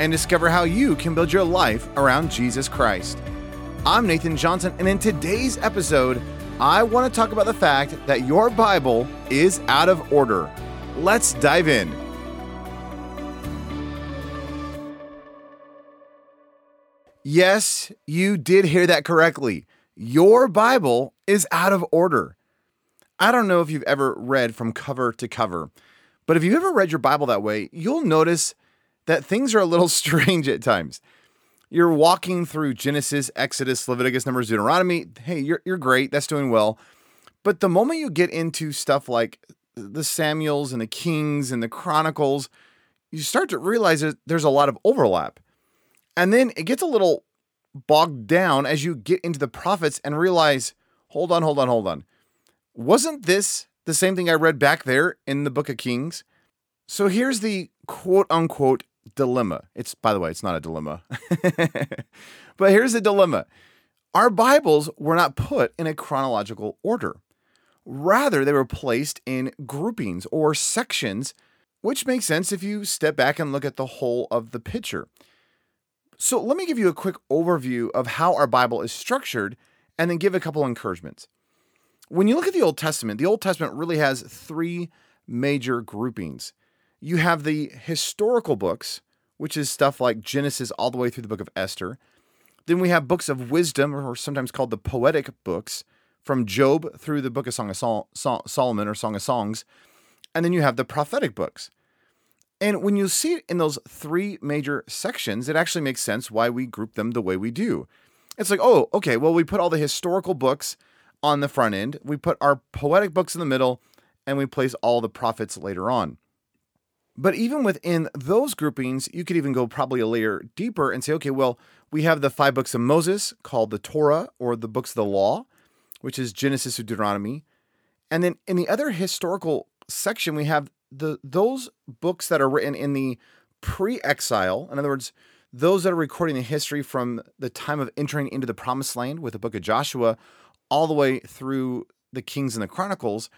and discover how you can build your life around Jesus Christ. I'm Nathan Johnson, and in today's episode, I want to talk about the fact that your Bible is out of order. Let's dive in. Yes, you did hear that correctly. Your Bible is out of order. I don't know if you've ever read from cover to cover, but if you've ever read your Bible that way, you'll notice that things are a little strange at times. You're walking through Genesis, Exodus, Leviticus, Numbers, Deuteronomy. Hey, you're, you're great. That's doing well. But the moment you get into stuff like the Samuels and the Kings and the Chronicles, you start to realize that there's a lot of overlap. And then it gets a little bogged down as you get into the prophets and realize, hold on, hold on, hold on. Wasn't this the same thing I read back there in the book of Kings? So here's the quote unquote dilemma. It's, by the way, it's not a dilemma. but here's the dilemma our Bibles were not put in a chronological order. Rather, they were placed in groupings or sections, which makes sense if you step back and look at the whole of the picture. So, let me give you a quick overview of how our Bible is structured and then give a couple encouragements. When you look at the Old Testament, the Old Testament really has three major groupings. You have the historical books, which is stuff like Genesis all the way through the book of Esther. Then we have books of wisdom, or sometimes called the poetic books, from Job through the book of Song of Sol- Sol- Solomon or Song of Songs. And then you have the prophetic books. And when you see it in those three major sections, it actually makes sense why we group them the way we do. It's like, oh, okay, well, we put all the historical books on the front end, we put our poetic books in the middle, and we place all the prophets later on. But even within those groupings, you could even go probably a layer deeper and say, okay, well, we have the five books of Moses called the Torah or the books of the law, which is Genesis to Deuteronomy. And then in the other historical section, we have the those books that are written in the pre-exile, in other words, those that are recording the history from the time of entering into the promised land with the book of Joshua all the way through the Kings and the Chronicles.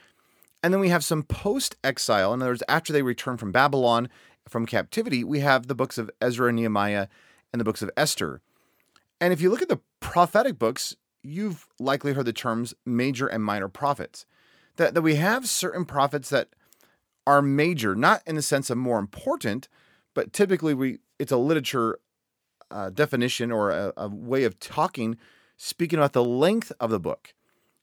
And then we have some post exile. In other words, after they return from Babylon from captivity, we have the books of Ezra and Nehemiah and the books of Esther. And if you look at the prophetic books, you've likely heard the terms major and minor prophets. That, that we have certain prophets that are major, not in the sense of more important, but typically we it's a literature uh, definition or a, a way of talking, speaking about the length of the book.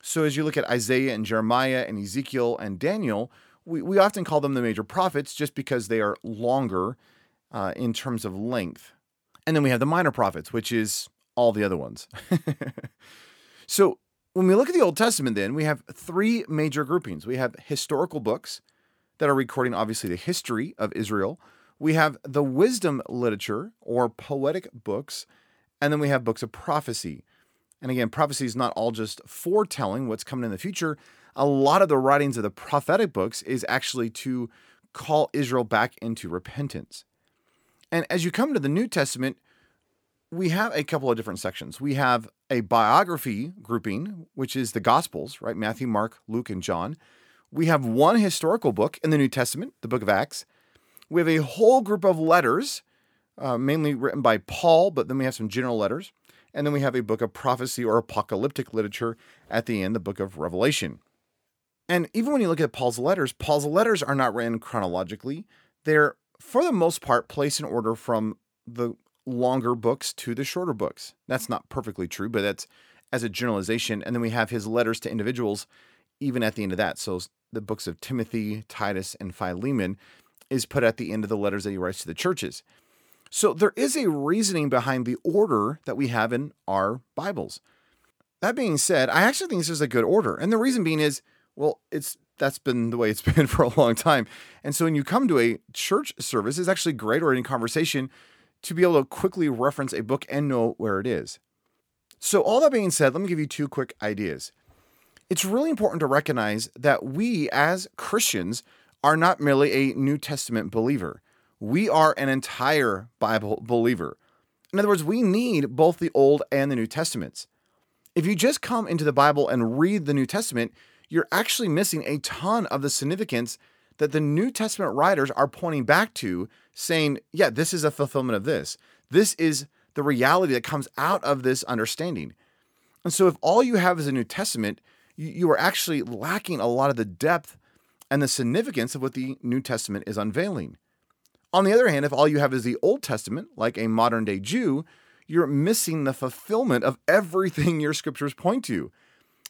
So as you look at Isaiah and Jeremiah and Ezekiel and Daniel, we, we often call them the major prophets just because they are longer uh, in terms of length. And then we have the minor prophets, which is all the other ones. so when we look at the Old Testament, then we have three major groupings. We have historical books that are recording, obviously, the history of Israel. We have the wisdom literature or poetic books. And then we have books of prophecy. And again, prophecy is not all just foretelling what's coming in the future. A lot of the writings of the prophetic books is actually to call Israel back into repentance. And as you come to the New Testament, we have a couple of different sections. We have a biography grouping, which is the Gospels, right? Matthew, Mark, Luke, and John. We have one historical book in the New Testament, the book of Acts. We have a whole group of letters, uh, mainly written by Paul, but then we have some general letters. And then we have a book of prophecy or apocalyptic literature at the end, the book of Revelation. And even when you look at Paul's letters, Paul's letters are not written chronologically. They're, for the most part, placed in order from the longer books to the shorter books. That's not perfectly true, but that's as a generalization. And then we have his letters to individuals, even at the end of that. So the books of Timothy, Titus, and Philemon is put at the end of the letters that he writes to the churches. So there is a reasoning behind the order that we have in our Bibles. That being said, I actually think this is a good order. And the reason being is, well, it's that's been the way it's been for a long time. And so when you come to a church service, it's actually great or in conversation to be able to quickly reference a book and know where it is. So, all that being said, let me give you two quick ideas. It's really important to recognize that we as Christians are not merely a New Testament believer. We are an entire Bible believer. In other words, we need both the Old and the New Testaments. If you just come into the Bible and read the New Testament, you're actually missing a ton of the significance that the New Testament writers are pointing back to, saying, yeah, this is a fulfillment of this. This is the reality that comes out of this understanding. And so, if all you have is a New Testament, you, are actually lacking a lot of the depth and the significance of what the New Testament is unveiling. On the other hand, if all you have is the Old Testament, like a modern day Jew, you're missing the fulfillment of everything your scriptures point to.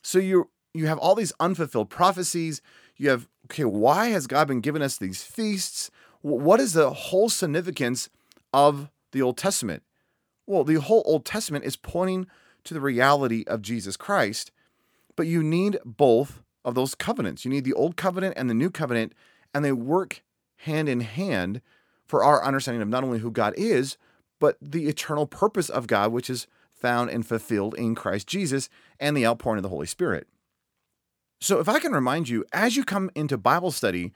So you you have all these unfulfilled prophecies. You have okay, why has God been giving us these feasts? What is the whole significance of the Old Testament? Well, the whole Old Testament is pointing to the reality of Jesus Christ, but you need both of those covenants. You need the Old Covenant and the New Covenant, and they work hand in hand for our understanding of not only who God is, but the eternal purpose of God, which is found and fulfilled in Christ Jesus and the outpouring of the Holy Spirit. So, if I can remind you, as you come into Bible study,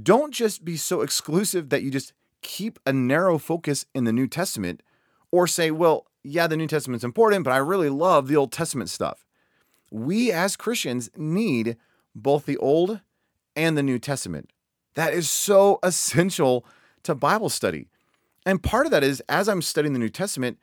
don't just be so exclusive that you just keep a narrow focus in the New Testament or say, well, yeah, the New Testament's important, but I really love the Old Testament stuff. We as Christians need both the Old and the New Testament. That is so essential to Bible study. And part of that is as I'm studying the New Testament,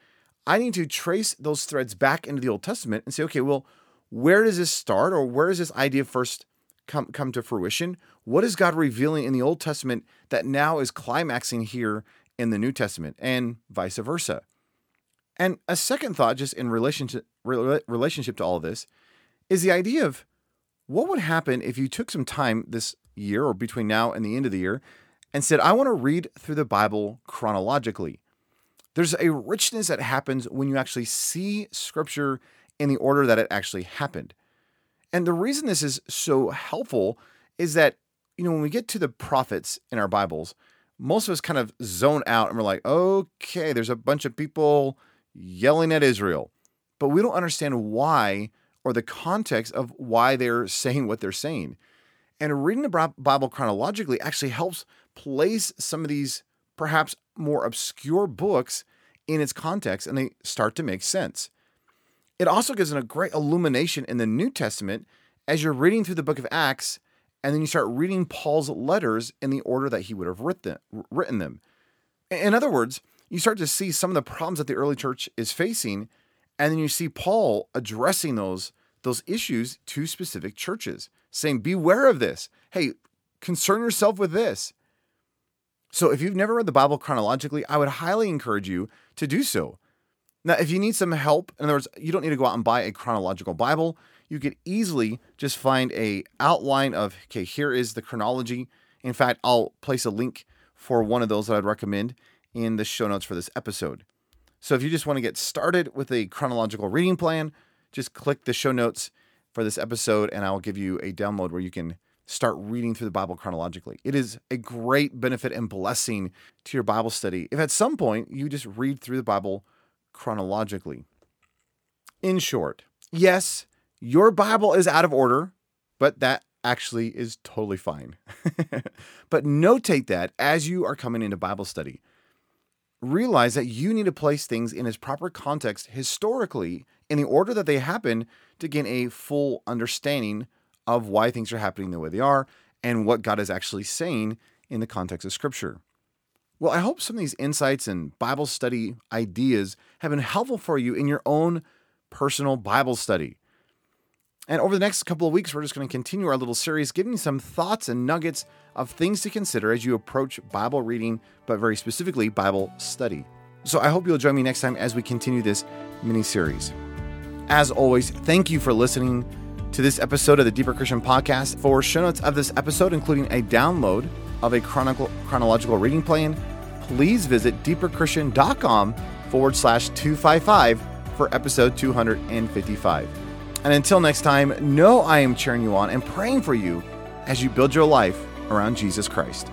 I need to trace those threads back into the Old Testament and say, okay, well, where does this start or where does this idea first come, come to fruition? What is God revealing in the Old Testament that now is climaxing here in the New Testament and vice versa? And a second thought, just in relationship, relationship to all of this, is the idea of what would happen if you took some time this year or between now and the end of the year and said, I want to read through the Bible chronologically. There's a richness that happens when you actually see scripture in the order that it actually happened. And the reason this is so helpful is that, you know, when we get to the prophets in our Bibles, most of us kind of zone out and we're like, okay, there's a bunch of people yelling at Israel, but we don't understand why or the context of why they're saying what they're saying. And reading the Bible chronologically actually helps place some of these perhaps more obscure books in its context and they start to make sense. It also gives a great illumination in the New Testament as you're reading through the book of Acts and then you start reading Paul's letters in the order that he would have written them. In other words, you start to see some of the problems that the early church is facing, and then you see Paul addressing those, those issues to specific churches, saying, Beware of this. Hey, concern yourself with this. So if you've never read the Bible chronologically, I would highly encourage you to do so. Now, if you need some help, in other words, you don't need to go out and buy a chronological Bible. You could easily just find a outline of, okay, here is the chronology. In fact, I'll place a link for one of those that I'd recommend in the show notes for this episode. So if you just want to get started with a chronological reading plan, just click the show notes for this episode and I'll give you a download where you can start reading through the Bible chronologically. It is a great benefit and blessing to your Bible study. If at some point you just read through the Bible chronologically. In short, yes, your Bible is out of order, but that actually is totally fine. but notate that as you are coming into Bible study. realize that you need to place things in its proper context historically in the order that they happen to gain a full understanding of why things are happening the way they are and what God is actually saying in the context of Scripture. Well, I hope some of these insights and Bible study ideas have been helpful for you in your own personal Bible study. And over the next couple of weeks, we're just going to continue our little series, giving some thoughts and nuggets of things to consider as you approach Bible reading, but very specifically, Bible study. So I hope you'll join me next time as we continue this mini series. As always, thank you for listening to this episode of the Deeper Christian Podcast. For show notes of this episode, including a download of a chronological reading plan, please visit deeperchristian.com forward slash 255 for episode 255. And until next time, know I am cheering you on and praying for you as you build your life around Jesus Christ.